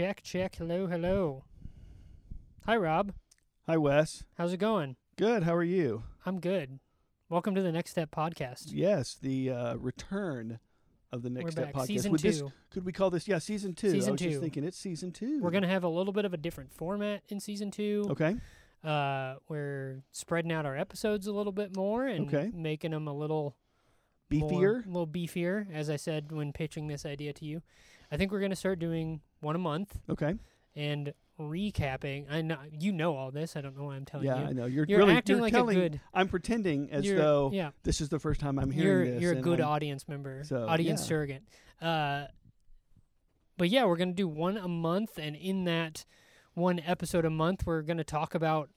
check, check. Hello, hello. Hi, Rob. Hi, Wes. How's it going? Good. How are you? I'm good. Welcome to the Next Step podcast. Yes, the uh, return of the Next We're Step back, podcast. season Would two. this- could we call this? Yeah, season two. Season I was two. just thinking it's season two. We're gonna have a little bit of a different format in season two. Okay. Uh, we're spreading out our episodes a little bit more and Okay. making them a little Beefier. more- a little beefier. As I said when pitching this idea to you, I think we're gonna start doing one a month Okay. and recapping. I know you know all this. I don't know why I'm telling Yeah, you. I know. You're, You're really acting you're like telling. a good. I'm pretending as though yeah, this is the first time I'm you're hearing this. you're a good I'm- audience member, So, audience yeah. surrogate. Uh, but yeah, we're gonna do one a month, and in that one episode a month, we're gonna talk about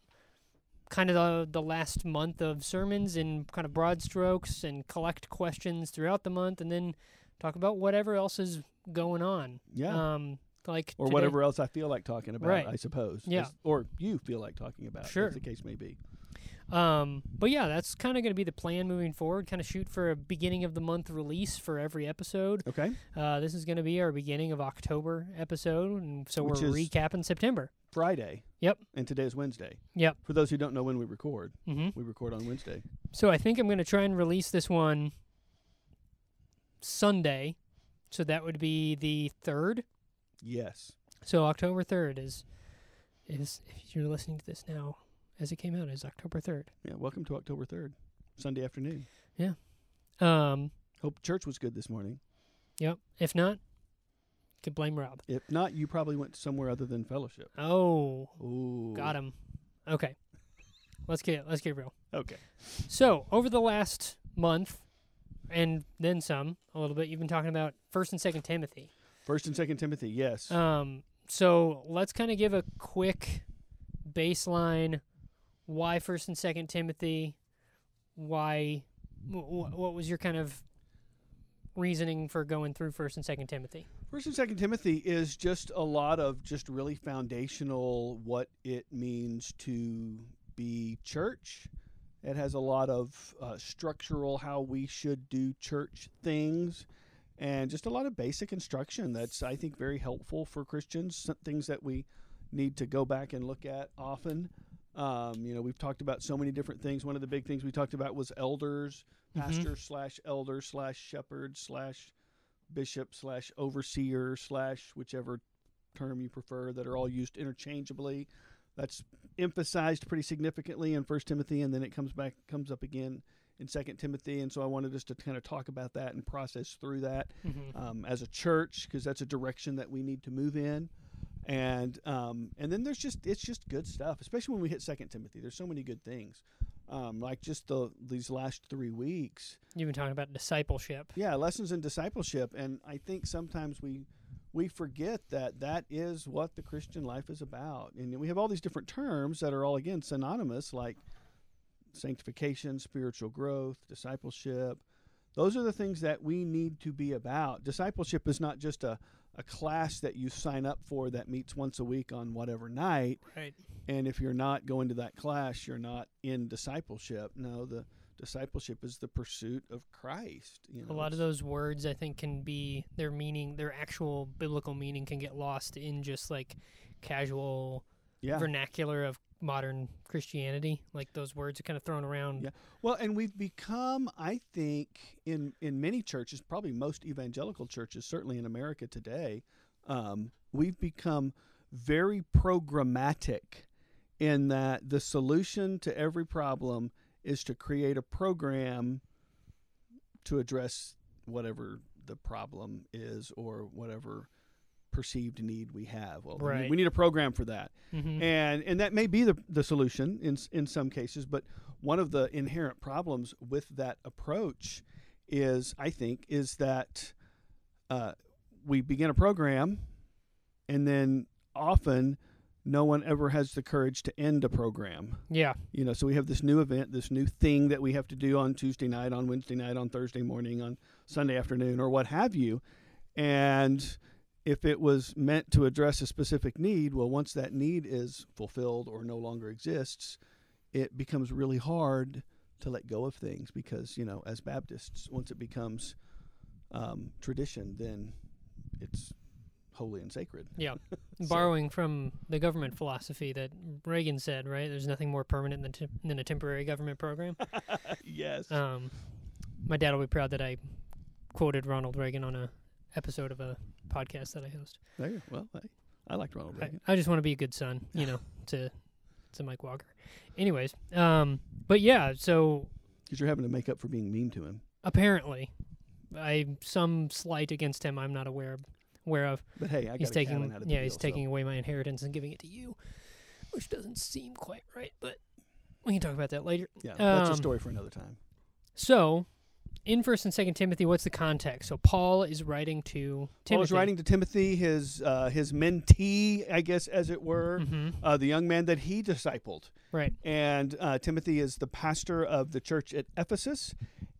kind of the the last month of sermons in kind of broad strokes, and collect questions throughout the month, and then talk about whatever else is going on. Yeah. Um, like or today- whatever else I feel like talking about, Right. I suppose. Yeah. As- Or you feel like talking about, Sure. as the case may be. Um, but yeah, that's kind of going to be the plan moving forward. Kind of shoot for a beginning of the month release for every episode. Okay. Uh, this is going to be our beginning of October episode, and so Which we're recapping September. Friday. Yep. And today is Wednesday. Yep. For those who don't know when we record, hmm we record on Wednesday. So I think I'm going to try and release this one Sunday, so that would be the third. Yes. So October third is is if you're listening to this now as it came out is October third. Yeah. Welcome to October 3rd, Sunday afternoon. Yeah. Um, Hope church was good this morning. yep. If not, could blame Rob. If not, you probably went somewhere other than fellowship. Oh, Ooh. got him. Okay, let's get let's get real. Okay. So over the last month, and then some, a little bit, you've been talking about First and Second Timothy. First and Second Timothy. Yes. Um, so let's kind of give a quick baseline. Why First and Second Timothy? Why? Wh- wh- what was your kind of reasoning for going through First and Second Timothy? First and Second Timothy is just a lot of just really foundational what it means to be church. It has a lot of uh, structural how we should do church things, and just a lot of basic instruction that's I think very helpful for Christians. Some things that we need to go back and look at often. Um, you know, we've talked about so many different things. One of the big things we talked about was elders, Mhm. pastor slash elder slash shepherd slash bishop slash overseer slash whichever term you prefer that are all used interchangeably. That's emphasized pretty significantly in First Timothy, and then it comes back comes up again in Second Timothy. And so I wanted us to kind of talk about that and process through that Mm-hmm. um, as a church because that's a direction that we need to move in. And um, and then there's just it's just good stuff, especially when we hit Second Timothy. There's so many good things, um, like just the these last three weeks. You've been talking about discipleship. Yeah, lessons in discipleship, and I think sometimes we we forget that that is what the Christian life is about, and we have all these different terms that are all again synonymous, like sanctification, spiritual growth, discipleship. Those are the things that we need to be about. Discipleship is not just a, a class that you sign up for that meets once a week on whatever night. Right. And if you're not going to that class, you're not in discipleship. No, the discipleship is the pursuit of Christ. You know, A lot of those words, I think, can be their meaning, their actual biblical meaning, can get lost in just like casual yeah. vernacular of modern Christianity. Like those words are kind of thrown around. Yeah. Well, and we've become, I think, in in many churches, probably most evangelical churches, certainly in America today, um, we've become very programmatic in that the solution to every problem is to create a program to address whatever the problem is or whatever perceived need we have. Well, we need- Right. we need a program for that hmm and and that may be the the solution in in some cases but one of the inherent problems with that approach is i think is that uh, we begin a program and then often no one ever has the courage to end a program Yeah. you know so we have this new event this new thing that we have to do on tuesday night on wednesday night on thursday morning on sunday afternoon or what have you and if it was meant to address a specific need well once that need is fulfilled or no longer exists it becomes really hard to let go of things because you know as baptists once it becomes um, tradition then it's holy and sacred. Yeah. So- Borrowing from the government philosophy that Reagan said, right? There's nothing more permanent than, tem- than a temporary government program. yes. Um, my dad will be proud that I quoted Ronald Reagan on a episode of a podcast that I host. there you Well, hey, I liked Ronald I, Reagan. I just want to be a good son, you know, to to Mike Walker. Anyways, um, but yeah, so Because you're having to make up for being mean to him. apparently, I some slight against him I'm not aware aware of. But hey, I he's got taking out of yeah the he's so- taking away my inheritance and giving it to you, which doesn't seem quite right. But we can talk about that later. Yeah, that's a um, story for another time. So, in First and Second Timothy, what's the context? So Paul is writing to Timothy. Paul is writing to Timothy, his uh, his mentee, I guess, as it were, hmm uh, the young man that he discipled. Right. And uh, Timothy is the pastor of the church at Ephesus.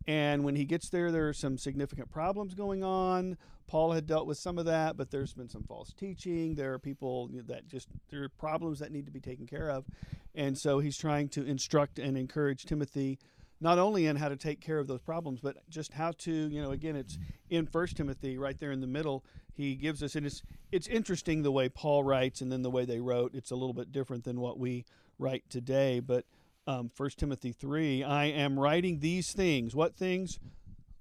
And when he gets there, there are some significant problems going on. Paul had dealt with some of that, but there's been some false teaching. There are people that just, there are problems that need to be taken care of. And so he's trying to instruct and encourage Timothy not only in how to take care of those problems, but just how to, you know, again, it's in First Timothy right there in the middle. He gives us, and it's it's interesting the way Paul writes and then the way they wrote. It's a little bit different than what we write today. But um, 1 Timothy 3, I am writing these things. What things?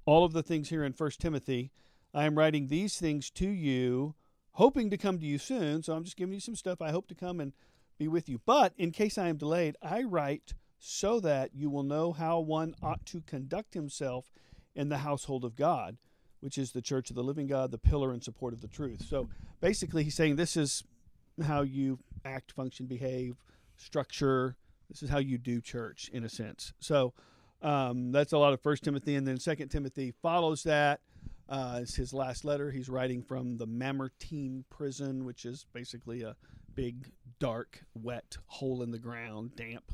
All of the things here in First Timothy. I am writing these things to you, hoping to come to you soon. So I'm just giving you some stuff. I hope to come and be with you. But in case I am delayed, I write so that you will know how one ought to conduct himself in the household of God, which is the church of the living God, the pillar and support of the truth. So basically, he's saying this is how you act, function, behave, structure. This is how you do church, in a sense. So um, that's a lot of First Timothy, and then Second Timothy follows that. Uh, it's his last letter. He's writing from the Mamertine prison, which is basically a big, dark, wet hole in the ground, damp,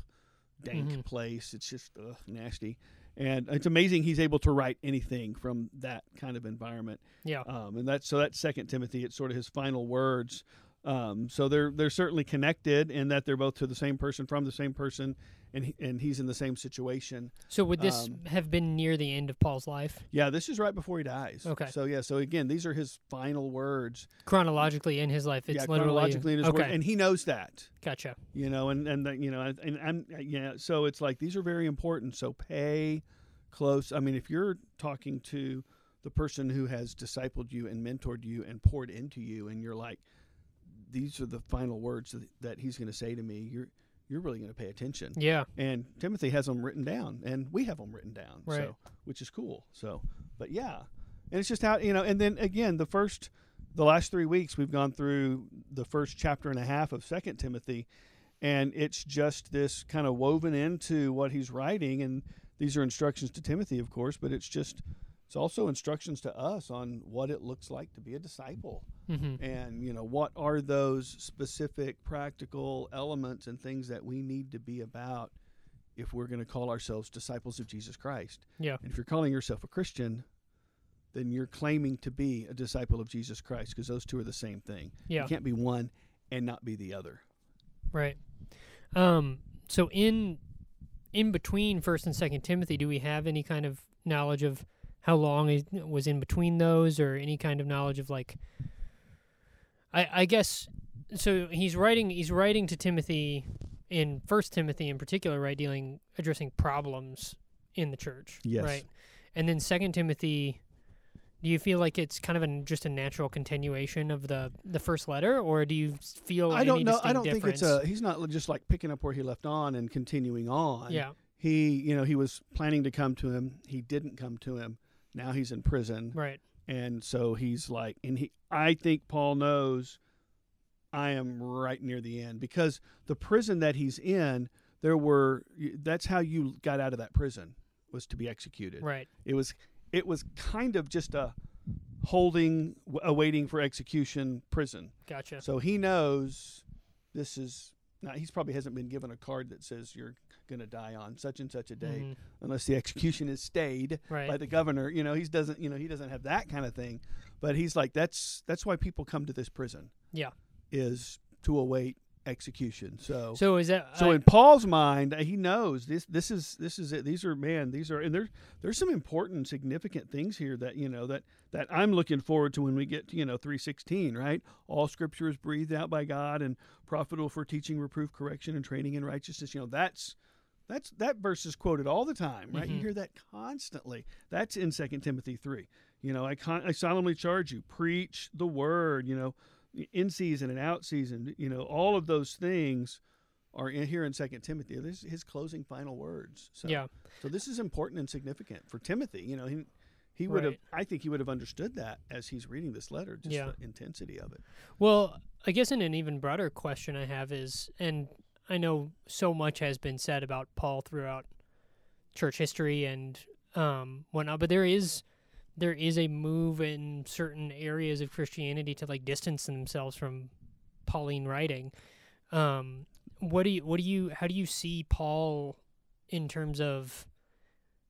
dank Mhm. place. It's just uh, nasty, and it's amazing he's able to write anything from that kind of environment. Yeah. Um, and that's so that's Second Timothy. It's sort of his final words. Um, so they're they're certainly connected in that they're both to the same person from the same person, and he, and he's in the same situation. So would this Um, have been near the end of Paul's life Yeah, this is right before he dies. Okay. So yeah, so again, these are his final words. chronologically in his life? It's yeah, literally chronologically in his okay. words, and he knows that. gotcha. You know, and and the, you know, and, and I'm yeah. So it's like these are very important. So pay close. I mean, if you're talking to the person who has discipled you and mentored you and poured into you, and you're like, these are the final words that, he's going to say to me. You're you're really going to pay attention. Yeah. And Timothy has them written down, and we have them written down. Right. So which is cool. So, but yeah, and it's just how you know. And then again, the first, the last three weeks, we've gone through the first chapter and a half of Second Timothy, and it's just this kind of woven into what he's writing. And these are instructions to Timothy, of course, but it's just it's also instructions to us on what it looks like to be a disciple hmm and you know what are those specific practical elements and things that we need to be about if we're going to call ourselves disciples of Jesus Christ. Yeah. And if you're calling yourself a Christian, then you're claiming to be a disciple of Jesus Christ because those two are the same thing. Yeah. You can't be one and not be the other. Right. Um. So in in between First and Second Timothy, do we have any kind of knowledge of how long it was in between those, or any kind of knowledge of like? I I guess so. He's writing. He's writing to Timothy in First Timothy in particular, right? Dealing addressing problems in the church. Yes. Right. And then Second Timothy. Do you feel like it's kind of an, just a natural continuation of the the first letter, or do you feel? I don't know. I don't think it's a. He's not just like picking up where he left on and continuing on. Yeah. He, you know, he was planning to come to him. He didn't come to him. Now he's in prison. Right. and so he's like and he i think paul knows i am right near the end because the prison that he's in there were that's how you got out of that prison was to be executed Right. it was it was kind of just a holding awaiting for execution prison Gotcha. so he knows this is now he's probably hasn't been given a card that says you're going to die on such and such a day Mhm. unless the execution is stayed Right. by the governor. You know, he doesn't. You know, he doesn't have that kind of thing. But he's like, that's that's why people come to this prison. Yeah. is to await execution. So So is that so I- in Paul's mind, he knows this. This is this is it. These are man. These are and there's there's some important, significant things here that you know that that I'm looking forward to when we get to you know three sixteen. Right, all Scripture is breathed out by God and profitable for teaching, reproof, correction, and training in righteousness. You know that's that's that verse is quoted all the time. Right, you Mhm. hear that constantly. That's in Second Timothy three. You know, I con- I solemnly charge you, preach the word. You know, in season and out season. You know, all of those things are in here in Second Timothy. This is his closing final words. So, yeah. So this is important and significant for Timothy. You know, he he would have. I think he would have understood that as he's reading this letter. Just Yeah. the intensity of it. Well, I guess in an even broader question I have is, and I know so much has been said about Paul throughout church history and um, whatnot, but there is there is a move in certain areas of Christianity to like distance themselves from Pauline writing. Um, what do you what do you how do you see Paul in terms of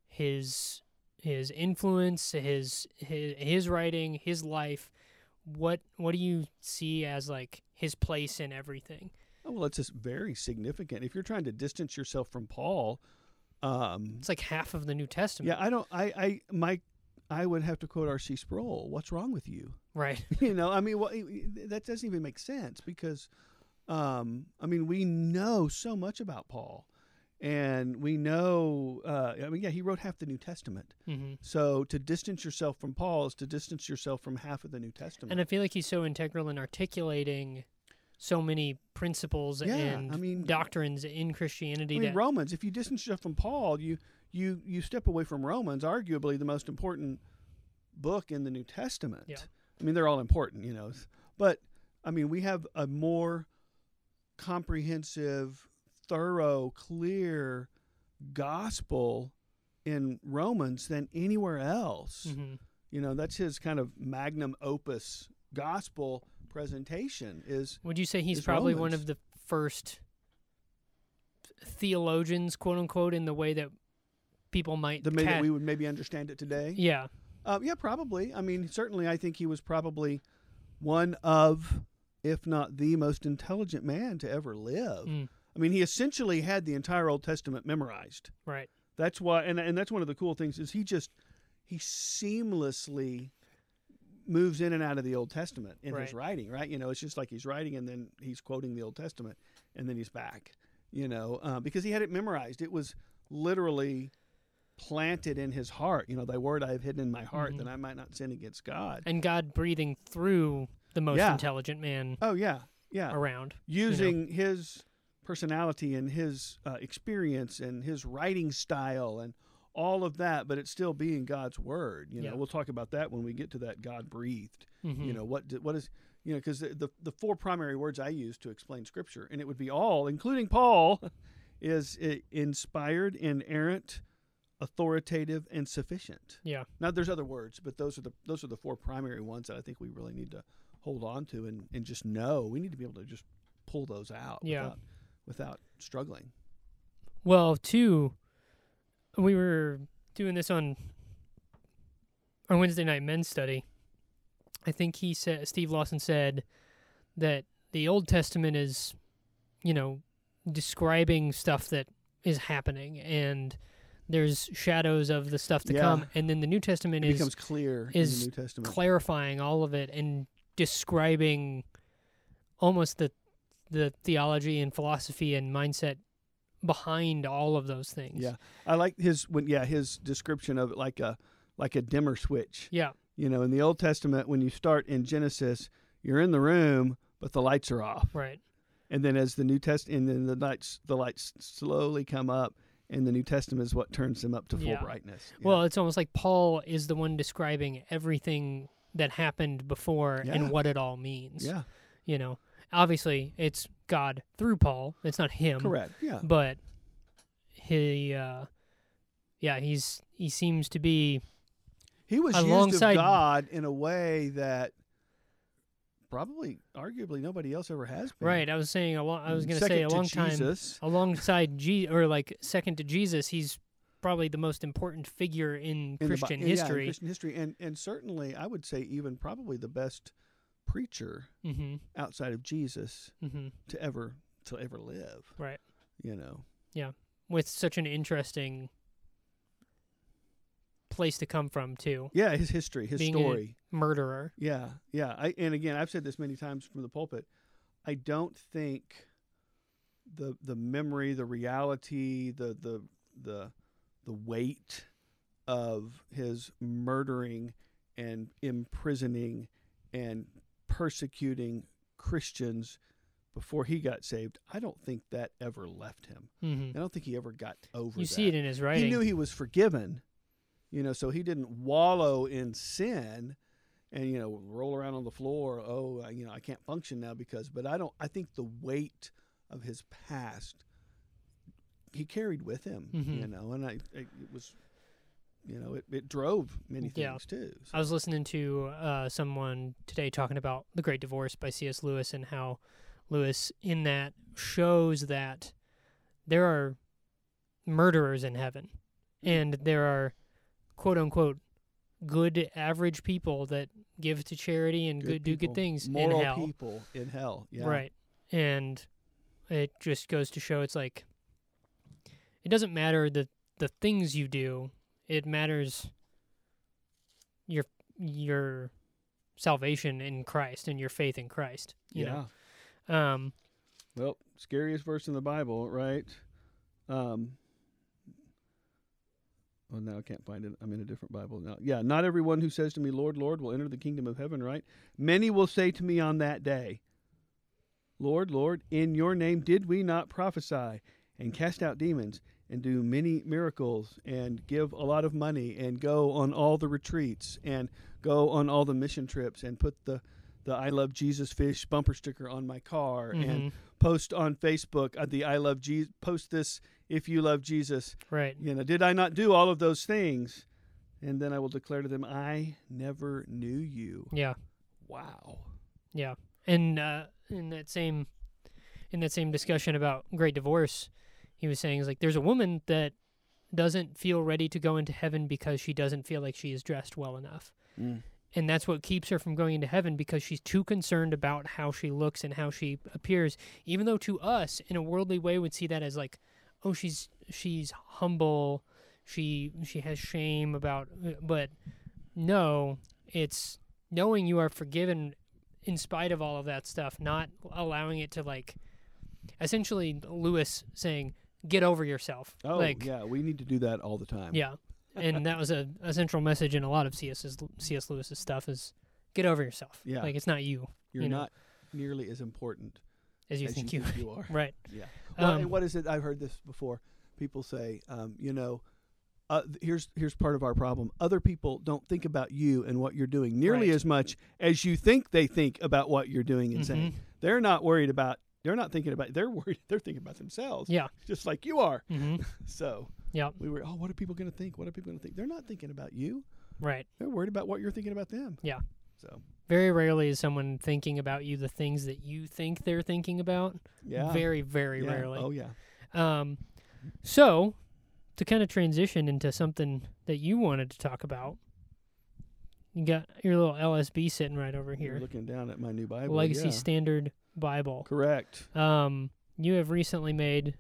his his influence, his his his writing, his life? What what do you see as like his place in everything? Oh, well, it's just very significant. If you're trying to distance yourself from Paul, um, It's like half of the New Testament. yeah, I don't. I I my. I would have to quote R.C. Sproul. What's wrong with you? Right. you know, I mean, well, that doesn't even make sense because, um, I mean, we know so much about Paul, and we know. Uh, I mean, yeah, he wrote half the New Testament. hmm So to distance yourself from Paul is to distance yourself from half of the New Testament. And I feel like he's so integral in articulating so many principles Yeah, and I mean- doctrines in Christianity I mean, that Romans. If you distance yourself from Paul, you you you step away from Romans, arguably the most important book in the New Testament. Yeah. I mean, they're all important, you know, but I mean, we have a more comprehensive, thorough, clear gospel in Romans than anywhere else. Mhm. You know, that's his kind of magnum opus gospel presentation. Is would you say he's probably one of the first theologians, quote unquote, in the way that people might the way cat- that we would maybe understand it today. yeah Uh, yeah, probably. I mean, certainly, I think he was probably one of, if not the most intelligent man to ever live. Mm, I mean, he essentially had the entire Old Testament memorized. right That's why, and and that's one of the cool things is he just he seamlessly moves in and out of the Old Testament in his writing. Right? You know, it's just like he's writing and then he's quoting the Old Testament and then he's back. You know, uh, because he had it memorized. It was literally planted in his heart. You know, thy word I have hidden in my heart Mhm. that I might not sin against God. and God breathing through the most Yeah. intelligent man Oh yeah, yeah. around Using his personality and his uh, experience and his writing style and all of that, but it's still being God's word. You know, Yeah. we'll talk about that when we get to that God breathed. Mhm. You know, what what is you know because the, the the four primary words I use to explain Scripture, and it would be all, including Paul, is i inspired, inerrant, authoritative, and sufficient. yeah Now there's other words, but those are the those are the four primary ones that I think we really need to hold on to and, and just know. We need to be able to just pull those out Yeah. without without struggling. Well, too, we were doing this on our Wednesday night men's study. I think he said Steve Lawson said that the Old Testament is, you know, describing stuff that is happening, and there's shadows of the stuff to Yeah. come, and then the New Testament It is becomes clear is in the New Testament. clarifying all of it and describing almost the the theology and philosophy and mindset behind all of those things. yeah, I like his when yeah his description of it like a like a dimmer switch. Yeah. You know, in the Old Testament, when you start in Genesis, you're in the room, but the lights are off. Right. And then as the New Test, and then the lights the lights slowly come up, and the New Testament is what turns them up to full Yeah. brightness. Yeah. Well, it's almost like Paul is the one describing everything that happened before Yeah. and what it all means. yeah, You know, obviously it's God through Paul. It's not him. correct. Yeah, But he, uh, yeah, he's he seems to be He was used Alongside- of God in a way that probably, arguably, nobody else ever has been. right. I was saying a long, I was going to say a long time Jesus. alongside Jesus or like second to Jesus. He's probably the most important figure in, in the Bi- Christian yeah, in history. Christian history, and and certainly I would say even probably the best preacher Mm-hmm. outside of Jesus Mm-hmm. to ever to ever live. Right. You know. Yeah. With such an interesting place to come from too. Yeah, his history, his Being a- story. Murderer. Yeah, yeah. I and again, I've said this many times from the pulpit. I don't think the the memory, the reality, the the the the weight of his murdering and imprisoning and persecuting Christians before he got saved, I don't think that ever left him. Mm-hmm. I don't think he ever got over You that. see it in his writing. He knew he was forgiven, you know, so he didn't wallow in sin and you know roll around on the floor. Oh, you know, I can't function now because. But I don't. I think the weight of his past he carried with him, Mhm. you know, and I, I it was, you know, it, it drove many things Yeah. too. So- I was listening to uh, someone today talking about The Great Divorce by C.S. Lewis and how Lewis, in that, shows that there are murderers in heaven and there are quote unquote good average people that give to charity and good, do good things moral in hell. people in hell. Yeah. Right. And it just goes to show it's like it doesn't matter the the things you do. It matters your your salvation in Christ and your faith in Christ. You yeah. know. Um Well, scariest verse in the Bible, right? Um, well, now I can't find it. I'm in a different Bible now. Yeah, not everyone who says to me, Lord, Lord, will enter the kingdom of heaven, right? Many will say to me on that day, Lord, Lord, in your name did we not prophesy and cast out demons and do many miracles and give a lot of money and go on all the retreats and go on all the mission trips and put the the I love Jesus fish bumper sticker on my car and mhm, post on Facebook uh, the I love Jesus post this if you love Jesus right. you know did I not do all of those things and then I will declare to them I never knew you Yeah. wow Yeah. And uh in that same in that same discussion about great divorce, he was saying is like there's a woman that doesn't feel ready to go into heaven because she doesn't feel like she is dressed well enough. Mm. and that's what keeps her from going into heaven because she's too concerned about how she looks and how she appears even though to us in a worldly way would see that as like oh she's she's humble she she has shame about but no it's knowing you are forgiven in spite of all of that stuff not allowing it to like essentially lewis saying get over yourself oh like yeah we need to do that all the time yeah, and that was a, a central message in a lot of C.S. C.S. Lewis's stuff is get over yourself. Yeah. like it's not you you're you know, not nearly as important as you as think you you. think you are right. Yeah. Well, Um, and what is it? I've heard this before. People say, um, you know, uh, here's here's part of our problem. Other people don't think about you and what you're doing nearly Right. as much as you think they think about what you're doing and Mhm. saying. They're not worried about. They're not thinking about. They're worried. They're thinking about themselves. Yeah. Just like you are. hmm So Yeah. we were. Oh, what are people going to think? What are people going to think? They're not thinking about you. Right. They're worried about what you're thinking about them. Yeah. So Very rarely is someone thinking about you the things that you think they're thinking about. yeah. Very, very yeah. rarely. Oh yeah. Um, so to kind of transition into something that you wanted to talk about, you got your little LSB sitting right over You're here, looking down at my new Bible. Legacy yeah. Standard Bible. Correct. Um, you have recently made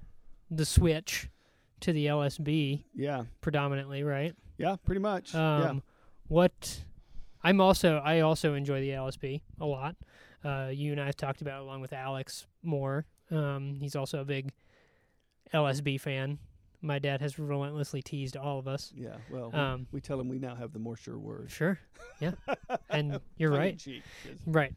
the switch to the LSB Yeah. predominantly, right? Yeah. Pretty much. Um, yeah. What I'm also I also enjoy the LSB a lot. Uh, you and I have talked about it along with Alex more. Um, he's also a big LSB fan. My dad has relentlessly teased all of us. Yeah, well, we, Um, we tell him we now have the more sure word. Sure, yeah, and you're right. cheek, Right.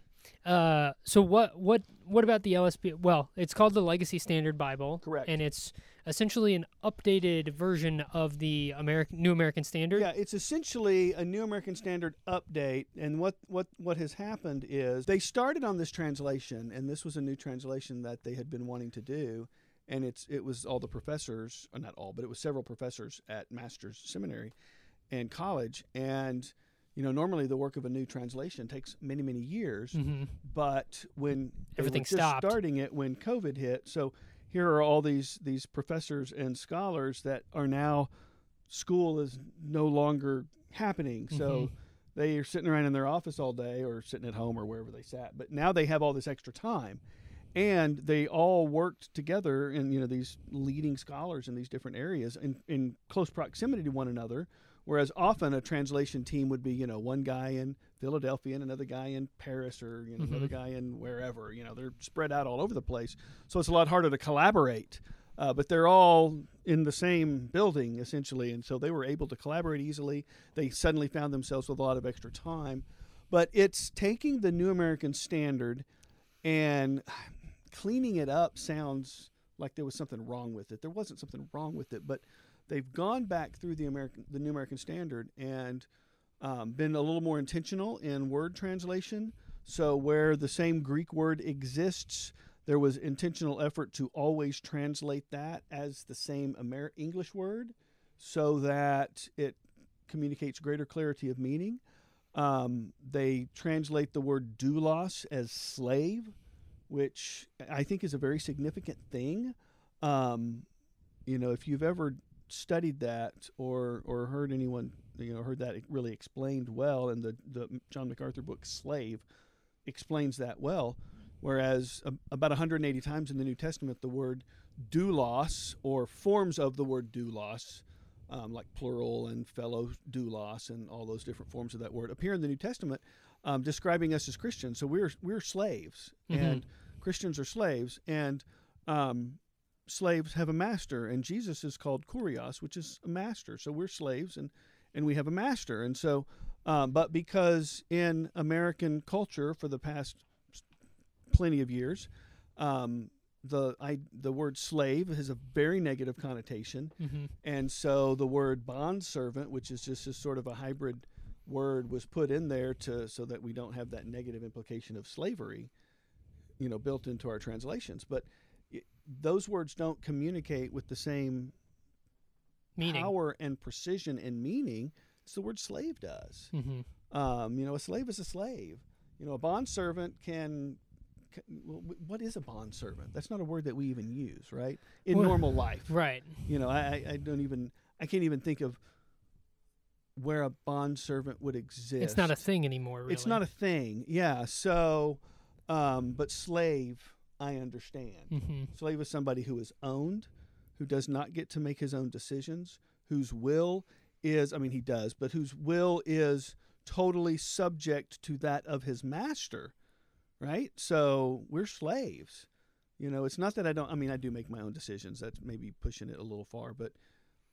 Uh, so what what what about the LSB? Well, it's called the Legacy Standard Bible, Correct. and it's essentially an updated version of the American New American Standard. Yeah, it's essentially a New American Standard update, and what, what what has happened is they started on this translation, and this was a new translation that they had been wanting to do, and it's it was all the professors, or not all, but it was several professors at Master's Seminary and college, and you know normally the work of a new translation takes many many years, hmm but when Everything stopped. starting it when COVID hit, so here are all these these professors and scholars that are now school is no longer happening. So Mhm. they are sitting around in their office all day or sitting at home or wherever they sat. But now they have all this extra time. And they all worked together, and you know these leading scholars in these different areas, in, in close proximity to one another. Whereas often a translation team would be, you know, one guy in Philadelphia and another guy in Paris, or you know, another Mhm. guy in wherever. You know, they're spread out all over the place, so it's a lot harder to collaborate. Uh, but they're all in the same building essentially, and so they were able to collaborate easily. They suddenly found themselves with a lot of extra time. But it's taking the New American Standard and cleaning it up sounds like there was something wrong with it. There wasn't something wrong with it, but they've gone back through the American, the New American Standard, and um, been a little more intentional in word translation. So where the same Greek word exists, there was intentional effort to always translate that as the same Amer- English word, so that it communicates greater clarity of meaning. Um, they translate the word doulos as slave, which I think is a very significant thing. Um, you know, if you've ever studied that or or heard anyone you know heard that really explained well, and the the John MacArthur book Slave explains that well. Whereas a, about 180 times in the New Testament, the word doulos or forms of the word doulos, um, like plural and fellow doulos and all those different forms of that word, appear in the New Testament, um, describing us as Christians. So we're we're slaves, Mhm. and Christians are slaves, and um, slaves have a master, and Jesus is called kurios, which is a master. So we're slaves, and and we have a master, and so. Um, but because in American culture for the past plenty of years, um, the I, the word slave has a very negative connotation, Mm-hmm. and so the word bond servant, which is just a sort of a hybrid word, was put in there to so that we don't have that negative implication of slavery, you know, built into our translations. But those words don't communicate with the same Meaning. power and precision and meaning as the word slave does. Mm-hmm. Um, you know, a slave is a slave. You know, a bondservant can. can well, what is a bondservant? That's not a word that we even use, right? In Well, normal life, Right. you know, I, I- don't even. I can't even think of where a bondservant would exist. It's not a thing anymore. Really. It's not a thing. Yeah. So, um, but slave, I understand. Mm-hmm. Slave is somebody who is owned, who does not get to make his own decisions, whose will is, I mean, he does, but whose will is totally subject to that of his master, right? So we're slaves. You know, it's not that I don't, I mean, I do make my own decisions. That's maybe pushing it a little far, but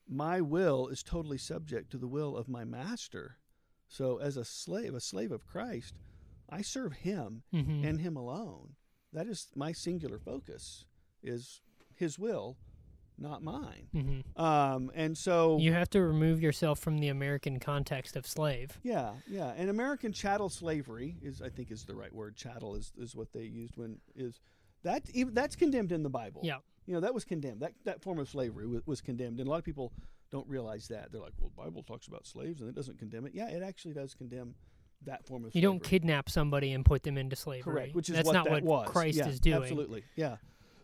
my will is totally subject to the will of my master. So as a slave, a slave of Christ, I serve him Mm-hmm. and him alone. That is my singular focus is his will, not mine. mm-hmm. Um, and so You have to remove yourself from the American context of slave. yeah, yeah. And American chattel slavery is I think is the right word. Chattel is, is what they used when is that even that's condemned in the Bible. Yeah. You know, that was condemned. That that form of slavery was, was condemned. And a lot of people don't realize that. They're like, Well, the Bible talks about slaves and it doesn't condemn it. Yeah, it actually does condemn that form of You don't kidnap somebody and put them into slavery. Correct, which is That's what not that what was. Christ Yeah, is doing. Absolutely, yeah.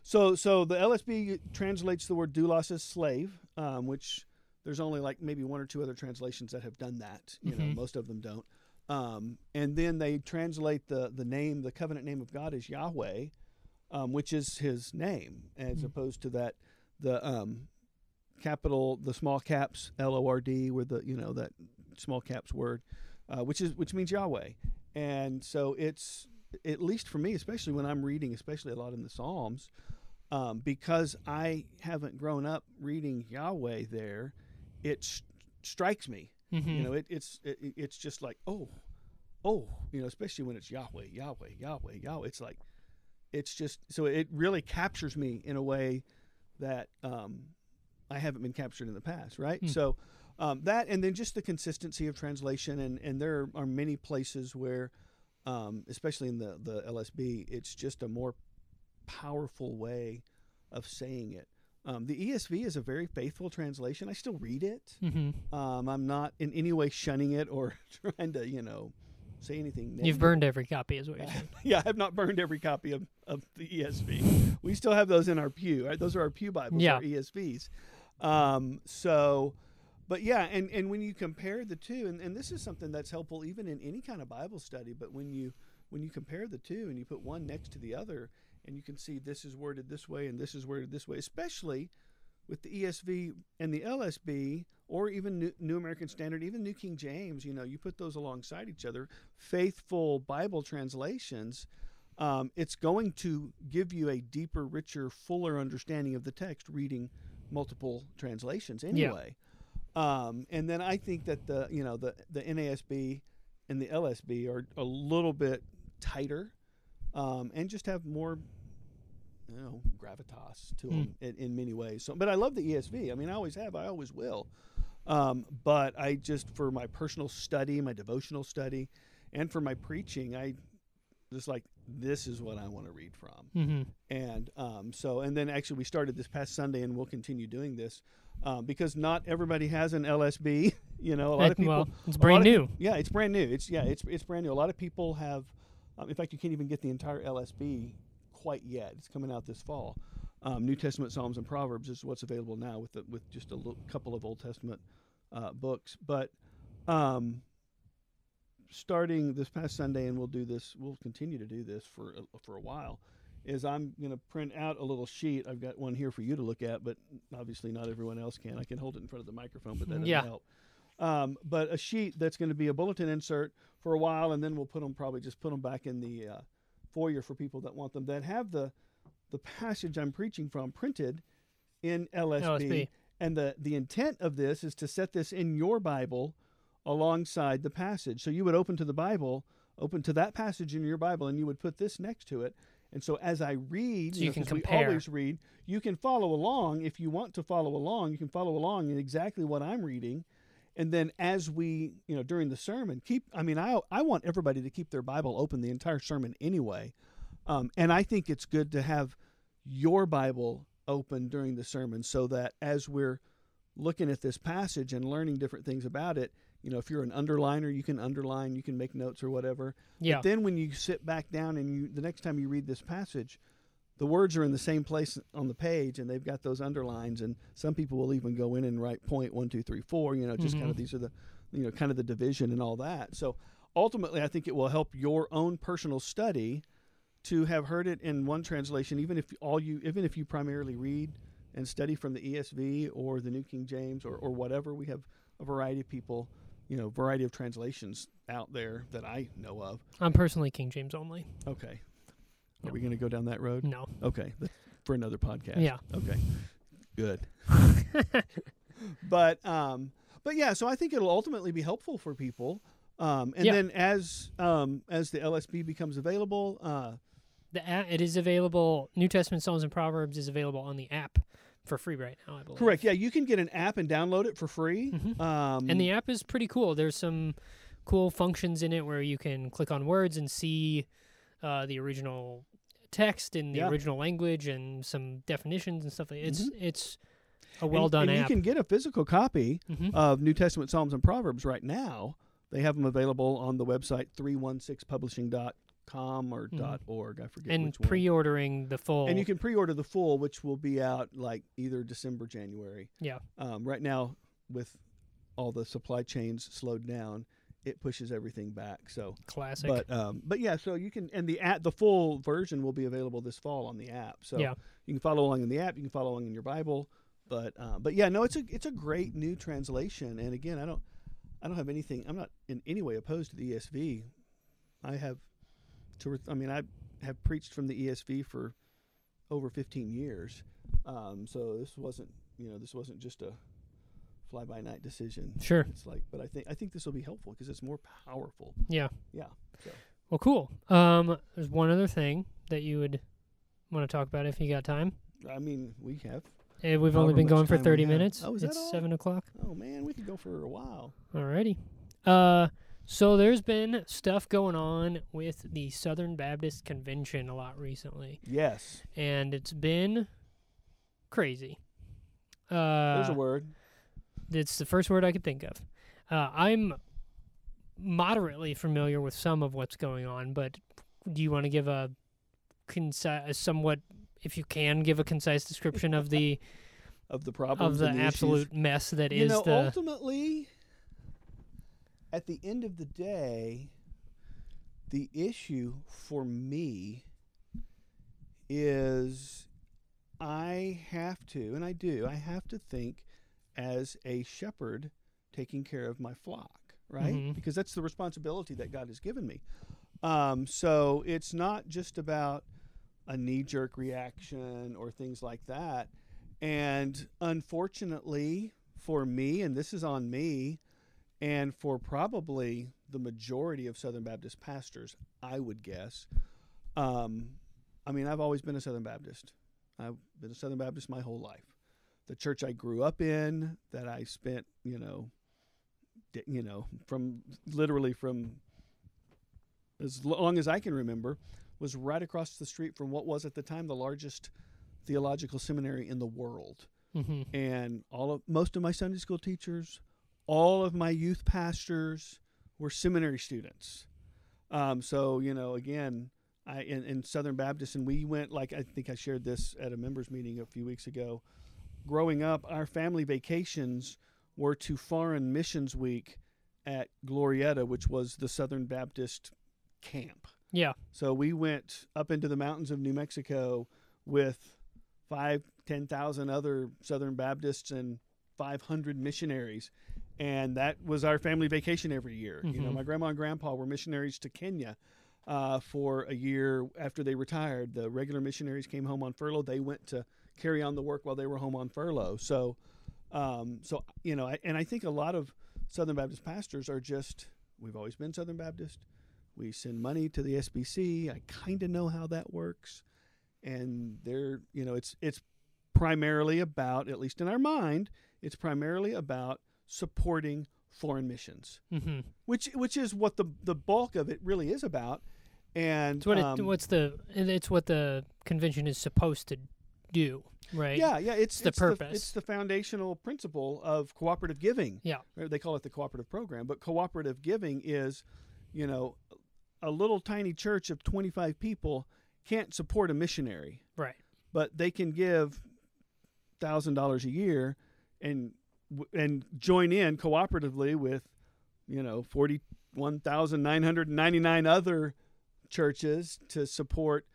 So, so the LSB translates the word doulos as slave, um, which there's only like maybe one or two other translations that have done that. You know, Mhm. most of them don't. Um, and then they translate the the name, the covenant name of God is Yahweh, um, which is His name, as Mhm. opposed to that the um, capital, the small caps L O R D, with the you know that small caps word, uh, which is which means Yahweh. And so it's at least for me, especially when I'm reading, especially a lot in the Psalms, um, because I haven't grown up reading Yahweh there, it sh- strikes me. Mm-hmm. You know, it, it's it, it's just like oh, oh, you know, especially when it's Yahweh, Yahweh, Yahweh, Yahweh. It's like it's just so it really captures me in a way that um, I haven't been captured in the past, right? Hmm. So um, that, and then just the consistency of translation, and and there are many places where, um, especially in the the LSB, it's just a more powerful way of saying it. Um, the ESV is a very faithful translation. I still read it. mm-hmm. Um, I'm not in any way shunning it or trying to, you know, say anything. Negative. You've burned every copy, is what you're saying. yeah, I have not burned every copy of, of the ESV. we still have those in our pew. Right? Those are our pew Bibles, Yeah. our ESVs. Um, so, but yeah, and, and when you compare the two, and, and this is something that's helpful even in any kind of Bible study, but when you when you compare the two and you put one next to the other, and you can see this is worded this way and this is worded this way, especially with the ESV and the LSB, or even New, New, American Standard, even New King James, you know, you put those alongside each other, faithful Bible translations, um, it's going to give you a deeper, richer, fuller understanding of the text reading multiple translations anyway. Yeah. Um, and then I think that the you know the the NASB and the LSB are a little bit tighter um, and just have more you know gravitas to them mm. in, in, many ways. So, but I love the ESV. I mean, I always have. I always will. Um, but I just for my personal study, my devotional study, and for my preaching, I just like this is what I want to read from. Mm-hmm. And um, so, and then actually, we started this past Sunday, and we'll continue doing this um, because not everybody has an LSB. you know, a lot of people. Well, it's brand new. Of, yeah, it's brand new. It's yeah, it's it's brand new. A lot of people have. Um, in fact, you can't even get the entire LSB quite yet. It's coming out this fall. Um, new Testament, Psalms, and Proverbs is what's available now with the, with just a l- couple of Old Testament uh, books. But um, starting this past Sunday, and we'll do this. We'll continue to do this for a, for a while. Is I'm going to print out a little sheet. I've got one here for you to look at, but obviously not everyone else can. I can hold it in front of the microphone, but that doesn't yeah. help. Um, but a sheet that's going to be a bulletin insert for a while, and then we'll put them probably just put them back in the uh, foyer for people that want them. That have the the passage I'm preaching from printed in LSB. LSB. And the, the intent of this is to set this in your Bible alongside the passage. So you would open to the Bible, open to that passage in your Bible, and you would put this next to it. And so as I read, so you, know, can compare. we always read, you can follow along if you want to follow along. You can follow along in exactly what I'm reading. And then as we, you know, during the sermon, keep, I mean, I, I want everybody to keep their Bible open the entire sermon anyway. Um, and I think it's good to have your Bible open during the sermon so that as we're looking at this passage and learning different things about it, you know, if you're an underliner, you can underline, you can make notes or whatever. Yeah. But then when you sit back down and you the next time you read this passage, the words are in the same place on the page and they've got those underlines and some people will even go in and write point one, two, three, four, you know, just mm-hmm. kind of these are the you know, kind of the division and all that. So ultimately I think it will help your own personal study to have heard it in one translation, even if all you even if you primarily read and study from the ESV or the New King James or, or whatever, we have a variety of people you know variety of translations out there that I know of. I'm personally King James only. Okay. Are we going to go down that road? No. Okay. For another podcast. Yeah. Okay. Good. but um but yeah, so I think it'll ultimately be helpful for people. Um and yeah. then as um as the LSB becomes available, uh the app, it is available New Testament Psalms and Proverbs is available on the app for free right now. I believe. Correct. Yeah, you can get an app and download it for free. Mm-hmm. Um, and the app is pretty cool. There's some cool functions in it where you can click on words and see uh, the original text in the yeah. original language and some definitions and stuff. Like it's mm-hmm. it's a well and, done and app. You can get a physical copy mm-hmm. of New Testament Psalms and Proverbs right now. They have them available on the website 316publishing.com com or mm. dot org. I forget. And pre-ordering the full. And you can pre-order the full, which will be out like either December, January. Yeah. Um, right now, with all the supply chains slowed down, it pushes everything back. So classic. But um, but yeah, so you can and the app, the full version will be available this fall on the app. So yeah. you can follow along in the app. You can follow along in your Bible. But uh, but yeah, no, it's a it's a great new translation. And again, I don't I don't have anything. I'm not in any way opposed to the ESV. I have to. I mean, I have preached from the ESV for over 15 years, um, so this wasn't you know this wasn't just a fly by night decision. Sure. It's like, but I think I think this will be helpful because it's more powerful. Yeah. Yeah. So. Well, cool. Um, there's one other thing that you would want to talk about if you got time. I mean, we have. Uh, we've only been going for 30 minutes. Oh, is it's that all? 7 o'clock. Oh, man, we could go for a while. Alrighty. Uh, so there's been stuff going on with the Southern Baptist Convention a lot recently. Yes. And it's been crazy. Uh, There's a word. It's the first word I could think of. Uh, I'm moderately familiar with some of what's going on, but do you want to give a concise, a somewhat, if you can, give a concise description of the of the problems of the, absolute issues. mess that is you know, the ultimately, at the end of the day, the issue for me is I have to, and I do, I have to think as a shepherd taking care of my flock, right? Mhm. Because that's the responsibility that God has given me. Um, so it's not just about a knee jerk reaction or things like that. And unfortunately for me, and this is on me, and for probably the majority of Southern Baptist pastors, I would guess. Um, I mean, I've always been a Southern Baptist. I've been a Southern Baptist my whole life. The church I grew up in, that I spent, you know, you know, from literally from as long as I can remember, was right across the street from what was at the time the largest theological seminary in the world hmm and all of most of my Sunday school teachers, all of my youth pastors were seminary students. Um, so you know, again, I in, in Southern Baptist, and we went like I think I shared this at a members meeting a few weeks ago. Growing up, our family vacations were to Foreign Missions Week at Glorieta, which was the Southern Baptist camp. yeah So we went up into the mountains of New Mexico with five, ten thousand other Southern Baptists and five hundred missionaries, and that was our family vacation every year. You know, Mhm. my grandma and grandpa were missionaries to Kenya uh, for a year after they retired. The regular missionaries came home on furlough. They went to carry on the work while they were home on furlough. So, um, so you know, I, and I think a lot of Southern Baptist pastors are just we've always been Southern Baptist. We send money to the SBC. I kind of know how that works, and they're you know it's it's primarily about at least in our mind it's primarily about supporting foreign missions, hmm which which is what the the bulk of it really is about. And It's what um, it, what's the it's what the convention is supposed to do, right? Yeah, yeah, it's, It's the it's purpose. it's the foundational principle of cooperative giving. Yeah. They call it the cooperative program, but cooperative giving is, you know, a little tiny church of 25 people can't support a missionary, Right. but they can give thousand dollars a year and and join in cooperatively with, you know, 41,999 other churches to support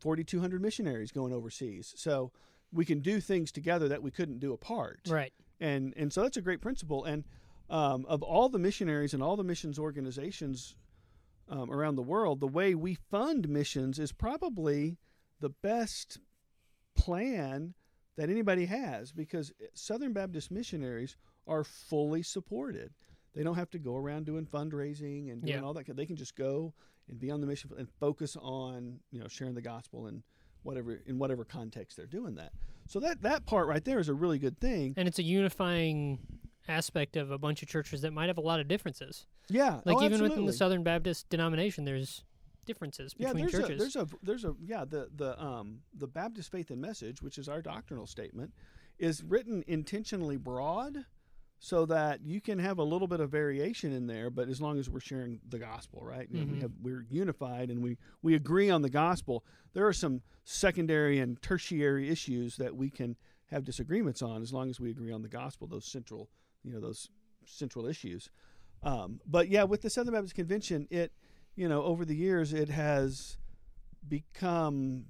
4,200 missionaries going overseas. So we can do things together that we couldn't do apart. Right. And and so that's a great principle. And um, of all the missionaries and all the missions organizations um, around the world, the way we fund missions is probably the best plan that anybody has because eh, Southern Baptist missionaries are fully supported. They don't have to go around doing fundraising and doing Yeah. all that. They can just go and be on the mission and focus on you know sharing the gospel and whatever in whatever context they're doing that. So that that part right there is a really good thing. And it's a unifying aspect of a bunch of churches that might have a lot of differences. Yeah, Like oh, even within the Southern Baptist denomination, there's differences between yeah, there's churches. a there's a there's a yeah the the um the Baptist Faith and Message, which is our doctrinal statement, is written intentionally broad, so that you can have a little bit of variation in there, but as long as we're sharing the gospel, right? Know, we have we're unified and we we agree on the gospel. There are some secondary and tertiary issues that we can have disagreements on, as long as we agree on the gospel. Those central you know those central issues. Um, but yeah, with the Southern Baptist Convention, it you know over the years it has become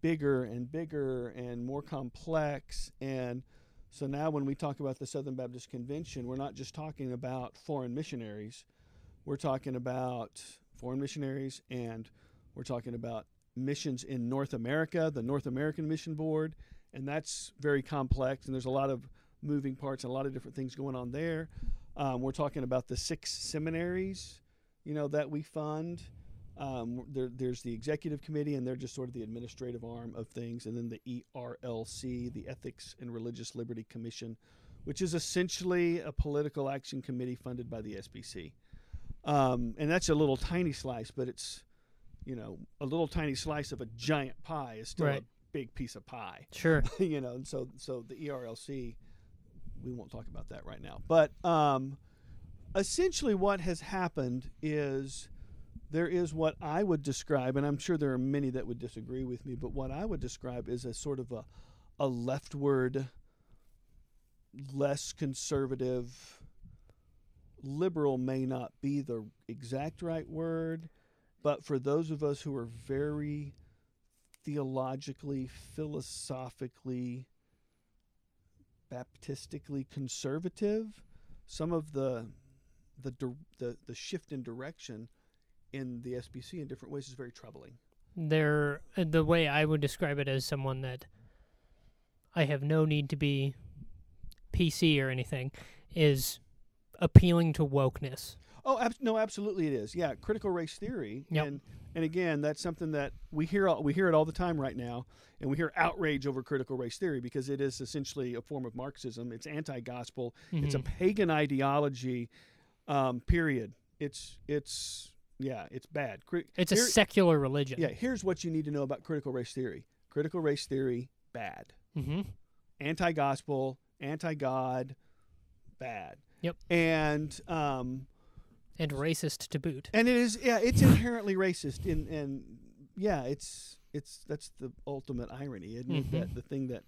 bigger and bigger and more complex and so now when we talk about the Southern Baptist Convention, we're not just talking about foreign missionaries. We're talking about foreign missionaries and we're talking about missions in North America, the North American Mission Board, and that's very complex and there's a lot of moving parts and a lot of different things going on there. Um, we're talking about the six seminaries, you know, that we fund. Um, there, there's the executive committee, and they're just sort of the administrative arm of things, and then the ERLC, the Ethics and Religious Liberty Commission, which is essentially a political action committee funded by the SBC. Um, and that's a little tiny slice, but it's, you know, a little tiny slice of a giant pie is still Right. a big piece of pie. sure. you know, and so so the ERLC, we won't talk about that right now. But um, essentially, what has happened is there is what I would describe, and I'm sure there are many that would disagree with me, but what I would describe is a sort of a a leftward less conservative. Liberal may not be the exact right word, but for those of us who are very theologically, philosophically, Baptistically conservative, some of the the the the shift in direction in the SBC in different ways is very troubling. They're uh, the way I would describe it as someone that I have no need to be PC or anything is appealing to wokeness. Oh, ab- no, absolutely it is. Yeah, critical race theory. Yep. And and again, that's something that we hear all, we hear it all the time right now, and we hear outrage over critical race theory because it is essentially a form of Marxism. It's anti-gospel. It's a Mhm. pagan ideology. Um, period. It's it's yeah, it's bad. Cri- It's a here- secular religion. yeah. Here's what you need to know about critical race theory. Critical race theory bad. hmm Anti-gospel, anti-God, bad. Yep. And um, And racist to boot. and it is yeah it's inherently racist in and yeah it's it's that's the ultimate irony isn't it Mhm. that the thing that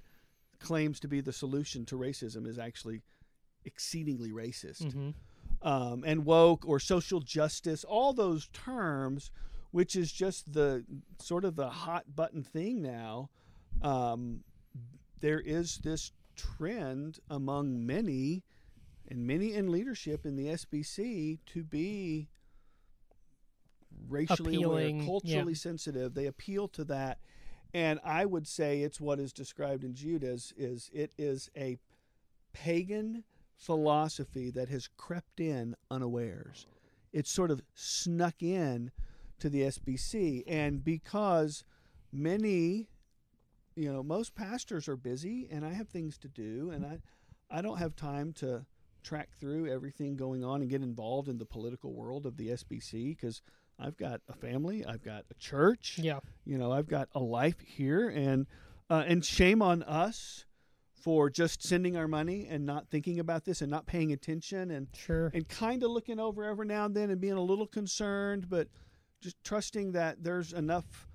claims to be the solution to racism is actually exceedingly racist hmm um, and woke or social justice all those terms which is just the sort of the hot button thing now um, there is this trend among many and many in leadership in the SBC to be racially Appealing, aware, yeah. culturally sensitive. They appeal to that, and I would say it's what is described in Jude as is it is a pagan philosophy that has crept in unawares. It's sort of snuck in to the SBC, and because many, you know, most pastors are busy, and I have things to do, and I, I don't have time to track through everything going on and get involved in the political world of the SBC because I've got a family, I've got a church, Yeah. you know, I've got a life here, and uh, and shame on us for just sending our money and not thinking about this and not paying attention and Sure. and kind of looking over every now and then and being a little concerned, but just trusting that there's enough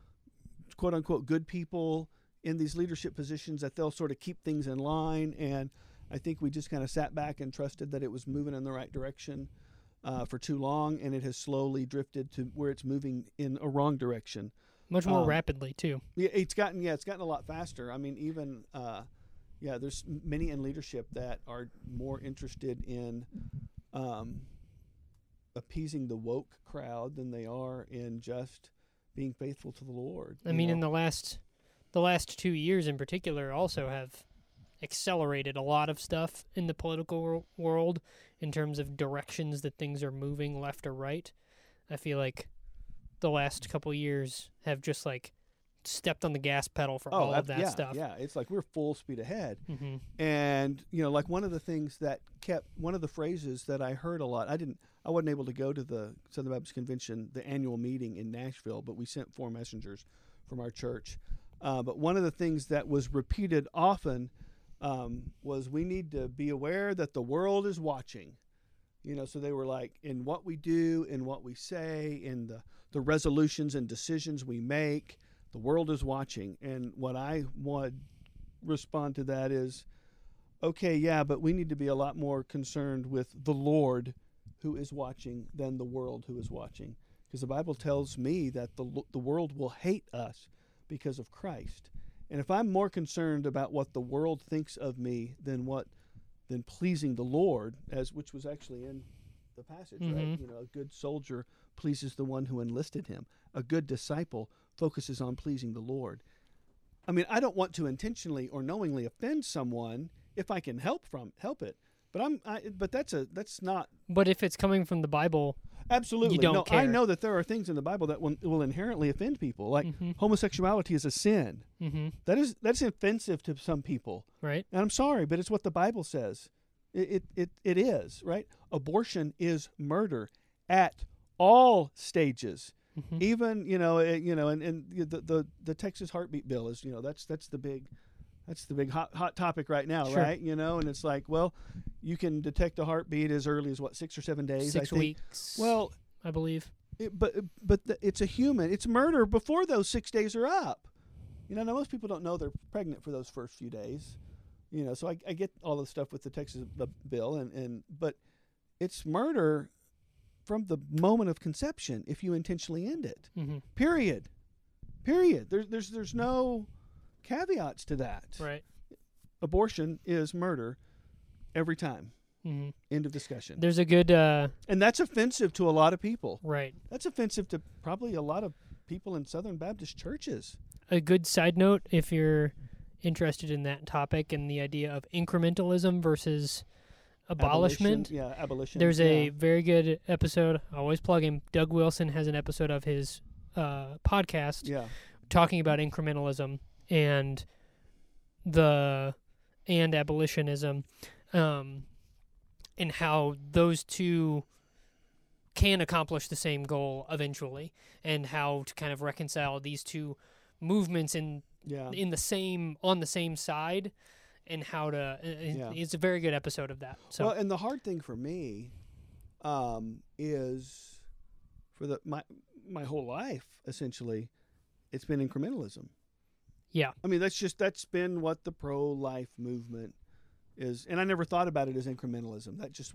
quote unquote good people in these leadership positions that they'll sort of keep things in line. And I think we just kind of sat back and trusted that it was moving in the right direction uh, for too long, and it has slowly drifted to where it's moving in a wrong direction. Much more um, rapidly too. Yeah, it's gotten yeah, it's gotten a lot faster. I mean, even uh, yeah, there's many in leadership that are more interested in um, appeasing the woke crowd than they are in just being faithful to the Lord. I mean, know? in the last the last two years in particular, also have accelerated a lot of stuff in the political wor- world in terms of directions that things are moving left or right. I feel like the last couple years have just like stepped on the gas pedal for all of that Oh, yeah, stuff. Yeah, it's like we're full speed ahead. hmm And you know, like one of the things that kept one of the phrases that I heard a lot. I didn't. I wasn't able to go to the Southern Baptist Convention, the annual meeting in Nashville, but we sent four messengers from our church. Uh, but one of the things that was repeated often um, was we need to be aware that the world is watching. You know, so they were like, in what we do, in what we say, in the the resolutions and decisions we make, the world is watching. And what I would respond to that is, okay, yeah, but we need to be a lot more concerned with the Lord who is watching than the world who is watching. Because the Bible tells me that the, the world will hate us because of Christ. And if I'm more concerned about what the world thinks of me than what than pleasing the Lord, as which was actually in the passage, right? Mhm. You know, a good soldier pleases the one who enlisted him. A good disciple focuses on pleasing the Lord. I mean, I don't want to intentionally or knowingly offend someone if I can help from help it. But I'm I, but that's a that's not But if it's coming from the Bible, absolutely you don't no. I know that there are things in the Bible that will, will inherently offend people. Like hmm homosexuality is a sin. hmm That is that's offensive to some people. right? And I'm sorry, but it's what the Bible says. It it it, it is, right? Abortion is murder at all stages. Hmm Even, you know, it, you know, and, and the, the the Texas heartbeat bill is, you know, that's that's the big that's the big hot hot topic right now, Sure. right? You know, and it's like, well, you can detect a heartbeat as early as what, 6 or 7 days, Six I think. weeks. Well, I believe. it, but but the, it's a human. It's murder before those 6 days are up. You know, now most people don't know they're pregnant for those first few days. You know, so I, I get all the stuff with the Texas bill, and, and but it's murder from the moment of conception if you intentionally end it. hmm Period. Period. There's there's there's no caveats to that. Right. Abortion is murder every time. hmm End of discussion. There's a good uh, And that's offensive to a lot of people. right. That's offensive to probably a lot of people in Southern Baptist churches. A good side note if you're interested in that topic and the idea of incrementalism versus abolishment. Abolition, yeah, abolition. There's a yeah. very good episode. I always plug him. Doug Wilson has an episode of his uh, podcast yeah. talking about incrementalism and the and abolitionism, um, and how those two can accomplish the same goal eventually, and how to kind of reconcile these two movements in Yeah. in the same on the same side, and how to. uh, Yeah. It's a very good episode of that. So well, and the hard thing for me um, is for the my my whole life essentially, it's been incrementalism. yeah, I mean, that's just that's been what the pro life movement is, and I never thought about it as incrementalism. That just,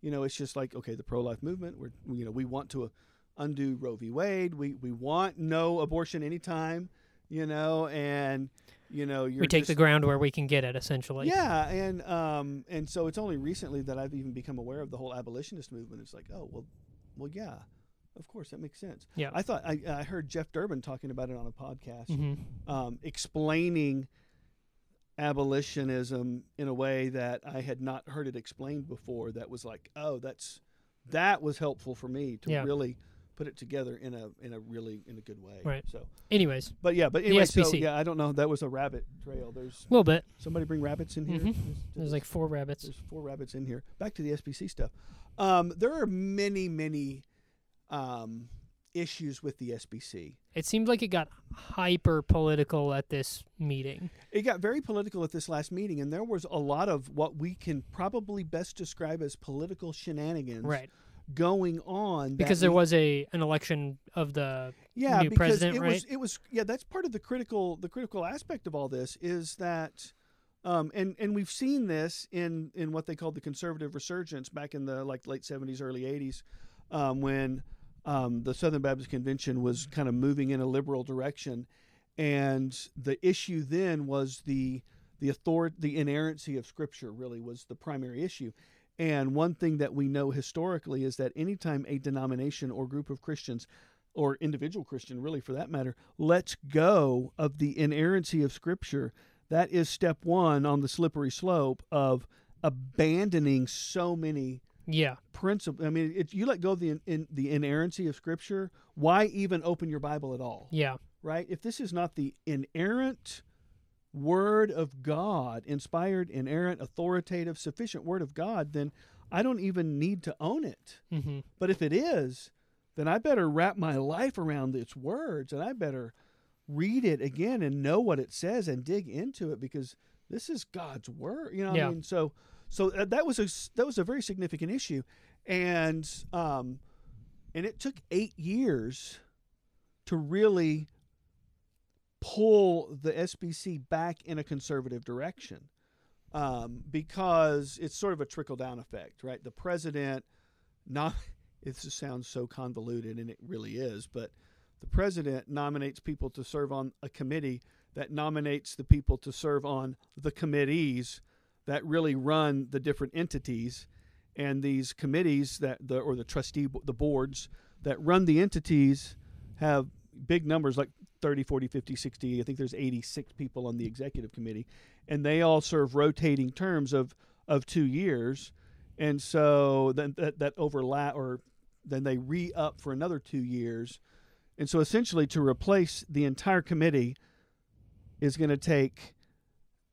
you know, it's just like okay, the pro life movement. We're you know we want to undo Roe v. Wade. We we want no abortion anytime, you know, and you know you're we take the ground where we can get it. Essentially, yeah, and um, and so it's only recently that I've even become aware of the whole abolitionist movement. It's like, oh well, well, yeah, of course that makes sense. Yeah. I thought I, I heard Jeff Durbin talking about it on a podcast, hmm um, explaining abolitionism in a way that I had not heard it explained before. That was like, oh, that's that was helpful for me to Yeah. really put it together in a in a really in a good way. Right. So, Anyways, but yeah, but anyway, so yeah, I don't know. That was a rabbit trail. There's a little bit. somebody bring rabbits in here. Mhm. Just- There's like four rabbits. there's four rabbits in here. Back to the SBC stuff. Um, there are many, many um, issues with the SBC. It seemed like it got hyper political at this meeting. It got very political at this last meeting, and there was a lot of what we can probably best describe as political shenanigans Right. Going on. Because there we- was a an election of the yeah, new because president, it right? was it was yeah. That's part of the critical the critical aspect of all this is that. Um, and and we've seen this in in what they called the conservative resurgence back in the like late seventies, early eighties, um, when um, the Southern Baptist Convention was kind of moving in a liberal direction, and the issue then was the the authority, the inerrancy of Scripture really was the primary issue. And one thing that we know historically is that anytime a denomination or group of Christians or individual Christian, really for that matter, lets go of the inerrancy of Scripture, that is step one on the slippery slope of abandoning so many yeah principles. I mean, if you let go of the in, the inerrancy of Scripture, why even open your Bible at all? yeah Right? If this is not the inerrant Word of God, inspired, inerrant, authoritative, sufficient Word of God, then I don't even need to own it. hmm But if it is, then I better wrap my life around its words and I better read it again and know what it says and dig into it because this is God's word. You know, what Yeah. I mean, so so uh, that was a that was a very significant issue, and um, and it took eight years to really pull the SBC back in a conservative direction. Um, because it's sort of a trickle down effect, right? The president, not it sounds so convoluted, and it really is, but the president nominates people to serve on a committee that nominates the people to serve on the committees that really run the different entities and these committees that the or the trustee the boards that run the entities have big numbers like 30 40 50 60 i think there's 86 people on the executive committee and they all serve rotating terms of of two years and so then that, that overlap or then they re-up for another two years and so essentially to replace the entire committee is going to take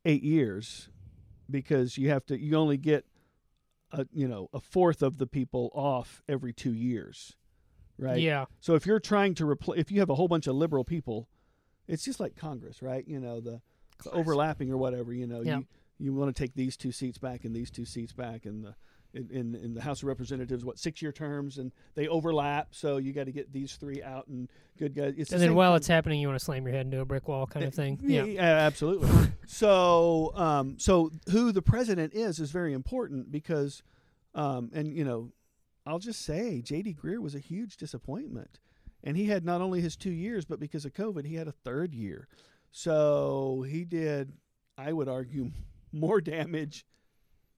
eight years because you have to you only get a you know a fourth of the people off every two years right yeah so if you're trying to replace if you have a whole bunch of liberal people it's just like congress right you know the, the overlapping or whatever you know Yeah. you you want to take these two seats back and these two seats back and the in, in, in the House of Representatives, what six year terms, and they overlap. So you got to get these three out and good guys. It's the and then while thing. it's happening, you want to slam your head into a brick wall, kind of thing. Yeah, Yeah. yeah, absolutely. so, um, so who the president is is very important because, um, and you know, I'll just say J.D. Greear was a huge disappointment, and he had not only his two years, but because of COVID, he had a third year. So he did, I would argue, more damage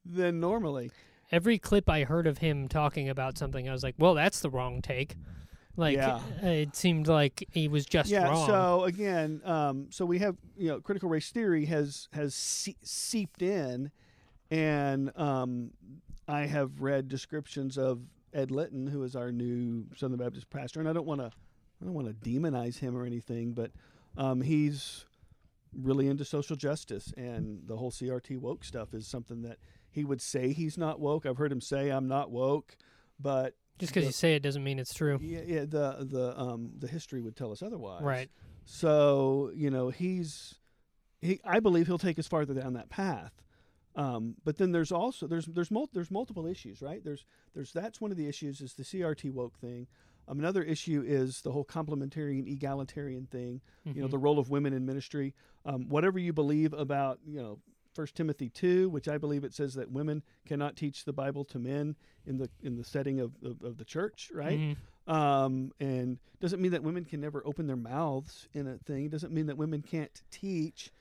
than normally. Every clip I heard of him talking about something, I was like, "Well, that's the wrong take." Like Yeah. it seemed like he was just yeah. wrong. So again, um, so we have you know critical race theory has has see- seeped in, and um, I have read descriptions of Ed Litton, who is our new Southern Baptist pastor, and I don't want to I don't want to demonize him or anything, but um, he's really into social justice and the whole CRT woke stuff is something that he would say he's not woke. I've heard him say I'm not woke, but just because you say it doesn't mean it's true. yeah, yeah, the the um the history would tell us otherwise. Right. So you know he's he. I believe he'll take us farther down that path. Um, but then there's also there's there's mul- there's multiple issues, right? There's there's that's one of the issues is the CRT woke thing. Um, another issue is the whole complementarian egalitarian thing. You know Mhm. the role of women in ministry. Um, whatever you believe about you know First Timothy two, which I believe it says that women cannot teach the Bible to men in the in the setting of of, of the church, right? Mhm. um, and doesn't mean that women can never open their mouths in a thing. Doesn't mean that women can't teach.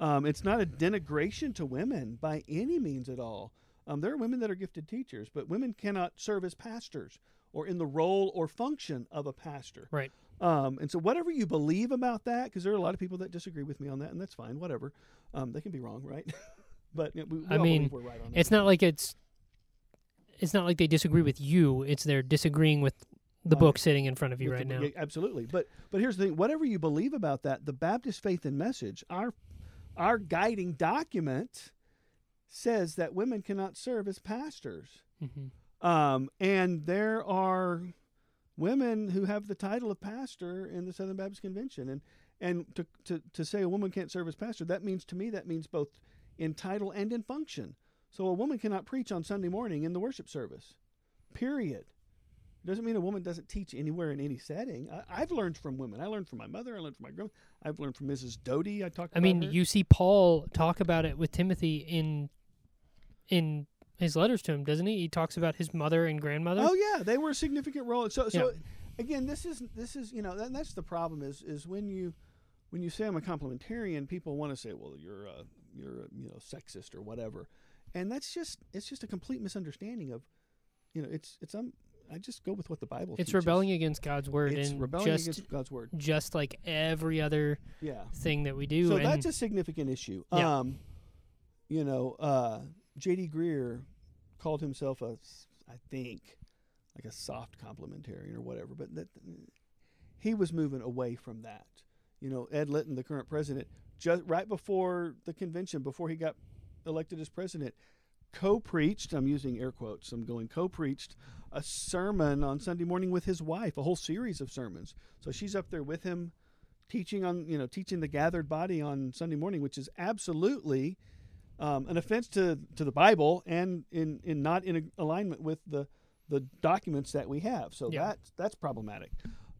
Um, it's not a denigration to women by any means at all. Um, there are women that are gifted teachers, but women cannot serve as pastors or in the role or function of a pastor. Right. Um, and so, whatever you believe about that, because there are a lot of people that disagree with me on that, and that's fine. Whatever, um, they can be wrong, right? but you know, we, we I mean, we're right on It's not like it's. It's not like they disagree with you. It's they're disagreeing with the book sitting in front of you with right the- now. yeah, absolutely. But but here's the thing: whatever you believe about that, the Baptist faith and message, our our guiding document, says that women cannot serve as pastors. hmm Um, and there are women who have the title of pastor in the Southern Baptist Convention, and and to to to say a woman can't serve as pastor, that means to me that means both in title and in function. So a woman cannot preach on Sunday morning in the worship service. Period. Doesn't mean a woman doesn't teach anywhere in any setting. I, I've learned from women. I learned from my mother. I learned from my grandma. I've learned from Mrs. Doty. I talked. I mean, her. you see Paul talk about it with Timothy in in his letters to him, doesn't he? He talks about his mother and grandmother. Oh yeah, they were a significant role. So so again, this is this is you know that, that's the problem is is when you when you say I'm a complementarian, people want to say, well, you're a you're a, you know sexist or whatever, and that's just it's just a complete misunderstanding of you know it's it's um I just go with what the Bible. Says. It's teaches. rebelling against God's word It's and rebelling just against God's word. just like every other Yeah. thing that we do. So that's a significant issue. Yeah. Um, you know, uh, J.D. Greear called himself a, I think, like a soft complementarian or whatever, but that he was moving away from that. You know, Ed Litton, the current president, just right before the convention, before he got elected as president, co-preached. I'm using air quotes. I'm going co-preached a sermon on Sunday morning with his wife, a whole series of sermons. So she's up there with him teaching on you know teaching the gathered body on Sunday morning, which is absolutely um, an offense to, to the Bible and in, in not in alignment with the the documents that we have. So Yeah. that's that's problematic.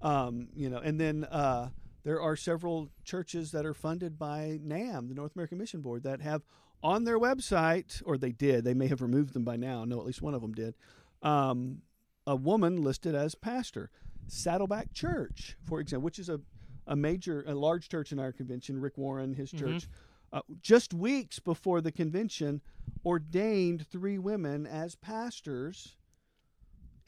Um, you know, and then uh, there are several churches that are funded by NAMB, the North American Mission Board, that have on their website, or they did, they may have removed them by now. No, at least one of them did. Um, a woman listed as pastor. Saddleback Church, for example, which is a, a major, a large church in our convention. Rick Warren, his Mhm. church, uh, just weeks before the convention, ordained three women as pastors,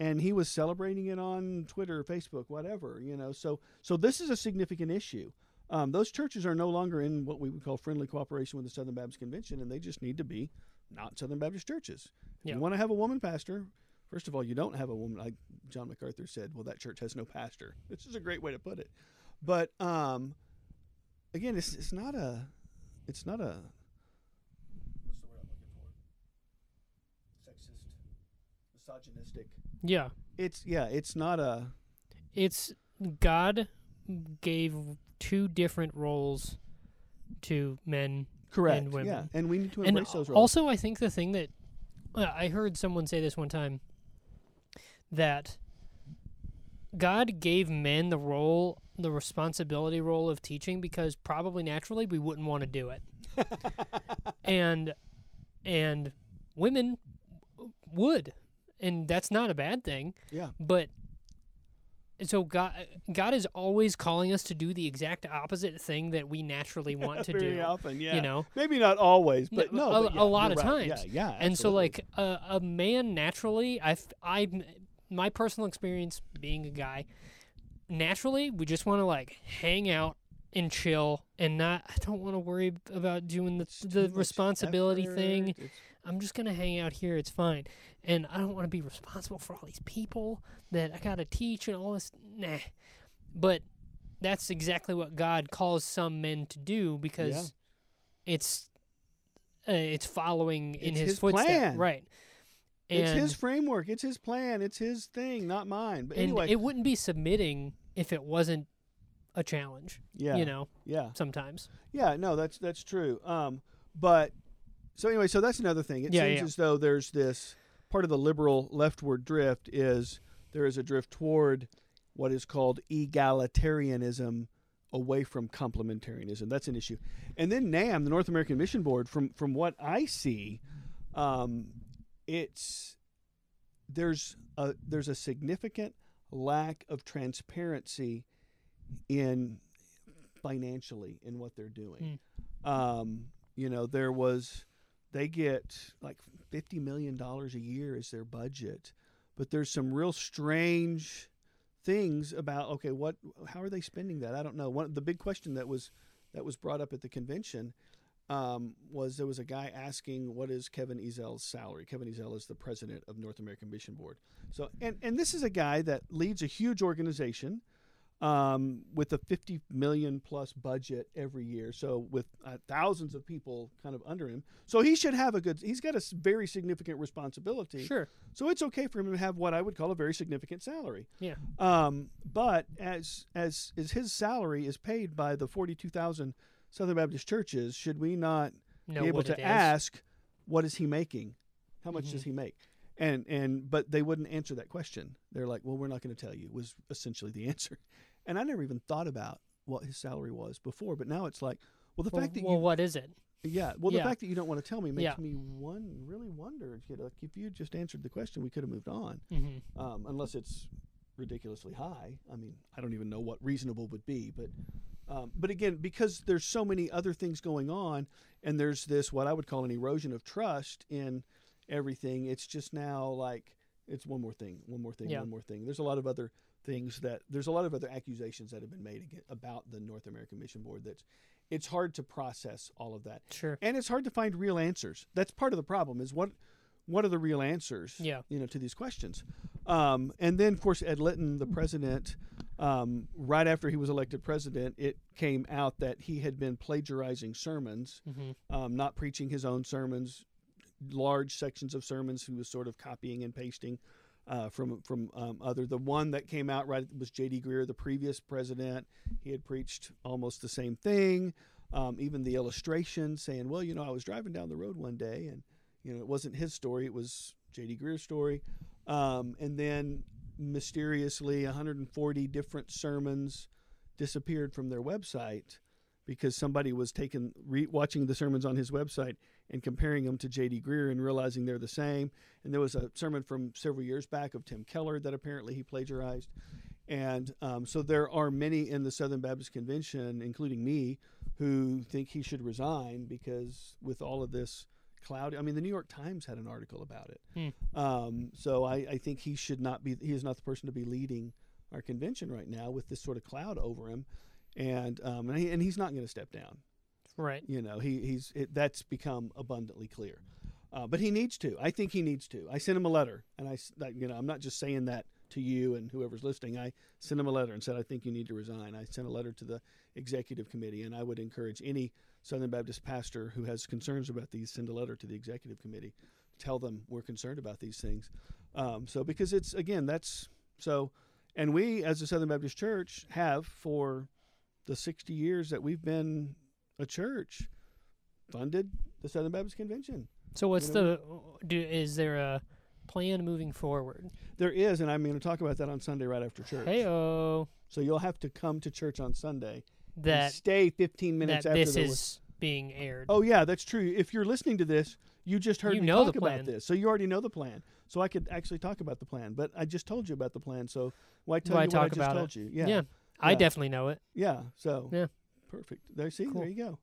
and he was celebrating it on Twitter, Facebook, whatever. You know, so so this is a significant issue. Um, those churches are no longer in what we would call friendly cooperation with the Southern Baptist Convention, and they just need to be not Southern Baptist churches. If Yeah. you want to have a woman pastor, first of all, you don't have a woman. Like John MacArthur said, well, that church has no pastor. This is a great way to put it. But um, again, it's it's not a, it's not a. What's the word I'm looking for? Sexist, misogynistic. yeah. It's yeah, it's not a. It's God gave two different roles to men Correct. women. Yeah, and we need to and embrace those roles. also i think the thing that Well, I heard someone say this one time that God gave men the role, the responsibility role of teaching because probably naturally we wouldn't want to do it. and and women would. And that's not a bad thing. Yeah. But so God God is always calling us to do the exact opposite thing that we naturally want to Very do. often, yeah. You know, Maybe not always, but No, no, a- but a lot of right. times. Yeah, yeah. and so like a, a man naturally I I my personal experience being a guy naturally we just want to like hang out and chill and not I don't want to worry about doing the the responsibility thing it's- I'm just gonna hang out here. It's fine, and I don't want to be responsible for all these people that I gotta teach and all this. Nah, but that's exactly what God calls some men to do because it's uh, it's following in It's His, his footsteps, plan. right? And it's his framework. It's his plan. It's his thing, not mine. But and anyway, it wouldn't be submitting if it wasn't a challenge. yeah, You know, yeah, sometimes. yeah. No, that's that's true. Um, but so anyway, so that's another thing. It Yeah, seems yeah. as though there's this part of the liberal leftward drift is there is a drift toward what is called egalitarianism away from complementarianism. That's an issue. And then NAMB, the North American Mission Board, from from what I see, um, it's there's a there's a significant lack of transparency in financially in what they're doing. Um, you know, there was they get like fifty million dollars a year is their budget, but there's some real strange things about okay, what how are they spending that? I don't know. One the big question that was that was brought up at the convention um, was there was a guy asking what is Kevin Ezell's salary. Kevin Ezell is the president of North American Mission Board. So and and this is a guy that leads a huge organization um, with a 50 million plus budget every year. So with uh, thousands of people kind of under him. So he should have a good. He's got a very significant responsibility. Sure. So it's okay for him to have what I would call a very significant salary. Yeah. Um, but as as is his salary is paid by the 42,000 Southern Baptist churches, should we not Know be able to ask what is he making? How much Mhm. does he make? And and but they wouldn't answer that question. They're like, well, we're not going to tell you. Was essentially the answer. And I never even thought about what his salary was before, but now it's like, well, the Well, fact that well, you what is it? yeah, well, the fact that you don't want to tell me makes Yeah. me one really wonder. You know, like if you just answered the question, we could have moved on. hmm Um, unless it's ridiculously high. I mean, I don't even know what reasonable would be, but um, but again, because there's so many other things going on, and there's this what I would call an erosion of trust in everything. It's just now like it's one more thing, one more thing, Yeah. one more thing. There's a lot of other things that there's a lot of other accusations that have been made about the North American Mission Board. That's it's hard to process all of that Sure. and it's hard to find real answers. That's part of the problem. Is what what are the real answers? Yeah. you know, to these questions. Um, and then, of course, Ed Litton, the president, um, right after he was elected president, it came out that he had been plagiarizing sermons, hmm um, not preaching his own sermons, large sections of sermons. He was sort of copying and pasting. Uh, from from um, other the one that came out right was J.D. Greear, the previous president. He had preached almost the same thing. Um, even the illustration saying, "Well, you know, I was driving down the road one day, and you know, it wasn't his story; it was J.D. Greear's story." Um, and then mysteriously, 140 different sermons disappeared from their website because somebody was taking re- watching the sermons on his website and comparing them to J.D. Greear and realizing they're the same. And there was a sermon from several years back of Tim Keller that apparently he plagiarized. And um, so there are many in the Southern Baptist Convention, including me, who think he should resign because with all of this cloud, I mean, the New York Times had an article about it. Hmm. Um, so I, I think he should not be. He is not the person to be leading our convention right now with this sort of cloud over him, and um, and, he, and he's not going to step down. Right. You know, he, he's it, that's become abundantly clear. Uh, but he needs to. I think he needs to. I sent him a letter, and I, you know, I'm not just saying that to you and whoever's listening. I sent him a letter and said I think you need to resign. I sent a letter to the executive committee, and I would encourage any Southern Baptist pastor who has concerns about these send a letter to the executive committee. Tell them we're concerned about these things. Um, so because it's again that's so, and we as a Southern Baptist Church have for the 60 years that we've been a church funded the Southern Baptist Convention. So what's You the do? Is there a plan moving forward? There is, and I'm going to talk about that on Sunday right after church. Hey oh, So you'll have to come to church on Sunday that stay 15 minutes after this the is being aired. Oh yeah, that's true. If you're listening to this, you just heard You me know talk about this, so you already know the plan. So I could actually talk about the plan, but I just told you about the plan. So why tell Why you what I just about it? told you? Yeah, Yeah, I definitely know it. yeah. So Yeah. perfect. There, see, Cool. there you go.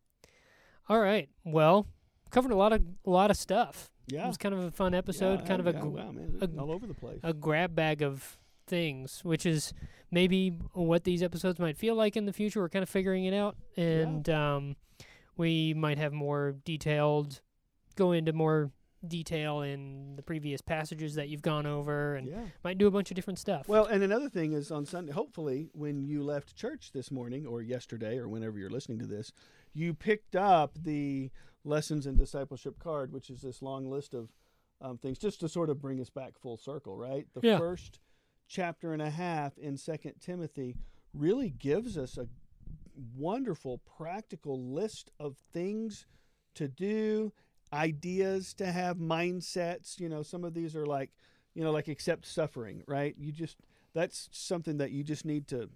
All right. Well, covered a lot of a lot of stuff. Yeah. It Yeah, was kind of a fun episode, Yeah, kind of a yeah, gr- wow, man, a- all over the place. a grab bag of things, which is maybe what these episodes might feel like in the future. We're kind of figuring it out, and um, we might have more detailed, go into more detail in the previous passages that you've gone over, and yeah. might do a bunch of different stuff. Well, and another thing is on Sunday, hopefully, when you left church this morning or yesterday or whenever you're listening to this, you picked up the lessons in discipleship card, which is this long list of um, things, just to sort of bring us back full circle, right? The Yeah. first chapter and a half in Second Timothy really gives us a wonderful practical list of things to do, ideas to have, mindsets. You know, some of these are like, you know, like accept suffering, right? You just that's something that you just need to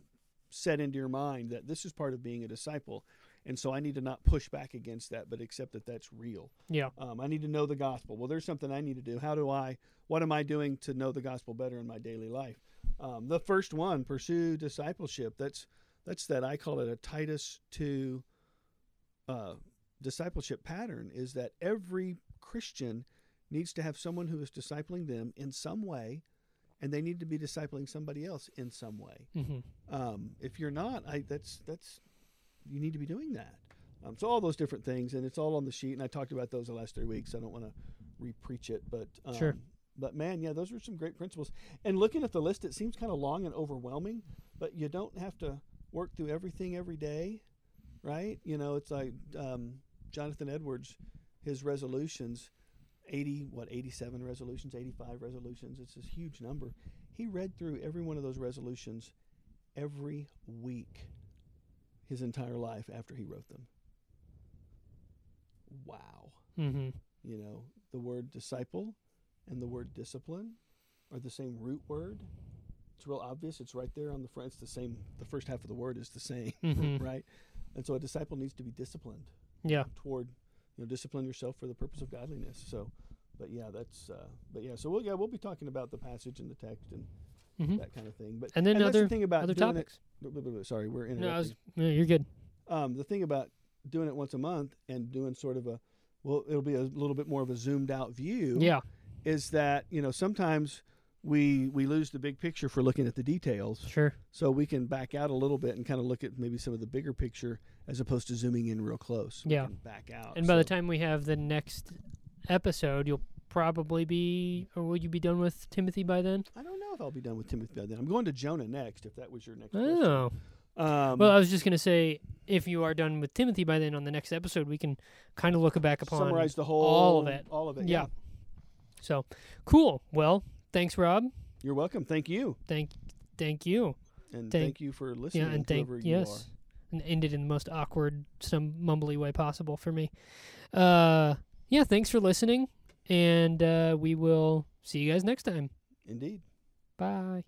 set into your mind that this is part of being a disciple. And so I need to not push back against that, but accept that that's real. yeah, Um, I need to know the gospel. Well, there's something I need to do. How do I, what am I doing to know the gospel better in my daily life? Um, the first one, pursue discipleship. That's, that's that I call it a Titus 2 uh, discipleship pattern is that every Christian needs to have someone who is discipling them in some way, and they need to be discipling somebody else in some way. hmm Um, if you're not, I that's that's you need to be doing that. Um, so all those different things, and it's all on the sheet. And I talked about those the last three weeks. I don't want to re-preach it, but um, Sure. But man, yeah, those are some great principles. And looking at the list, it seems kind of long and overwhelming, but you don't have to work through everything every day, right? You know, it's like um, Jonathan Edwards, his resolutions, eighty what eighty-seven resolutions, eighty-five resolutions. It's this huge number. He read through every one of those resolutions every week his entire life after he wrote them. Wow. hmm You know, the word disciple and the word discipline are the same root word. It's real obvious. It's right there on the front. It's the same. The first half of the word is the same, hmm right? And so a disciple needs to be disciplined Yeah. toward, you know, discipline yourself for the purpose of godliness. So, but yeah, that's, uh, but yeah, so we'll, yeah, we'll be talking about the passage and the text and hmm that kind of thing. But And then that's other the thing about other topics. It, sorry, we're interrupting. No, I was, no, you're good. um, the thing about doing it once a month and doing sort of a well it'll be a little bit more of a zoomed out view Yeah. is that you know sometimes we we lose the big picture for looking at the details Sure. so we can back out a little bit and kind of look at maybe some of the bigger picture as opposed to zooming in real close We Yeah. can back out And by the time we have the next episode, you'll probably be, or will you be done with Timothy by then? i don't know if i'll be done with timothy by then i'm going to jonah next if that was your next. Oh. um, Well, I was just going to say, if you are done with Timothy by then on the next episode, we can kind of look back upon. summarize the whole all of it. all of it Yeah. So, cool. Well, thanks, Rob. you're welcome thank you Thank, thank you. and Thank- thank, you for listening Yeah, and thank you yes, and ended in the most awkward, some mumbly way possible for me. Uh, yeah. Thanks for listening, and uh, we will see you guys next time. indeed Bye.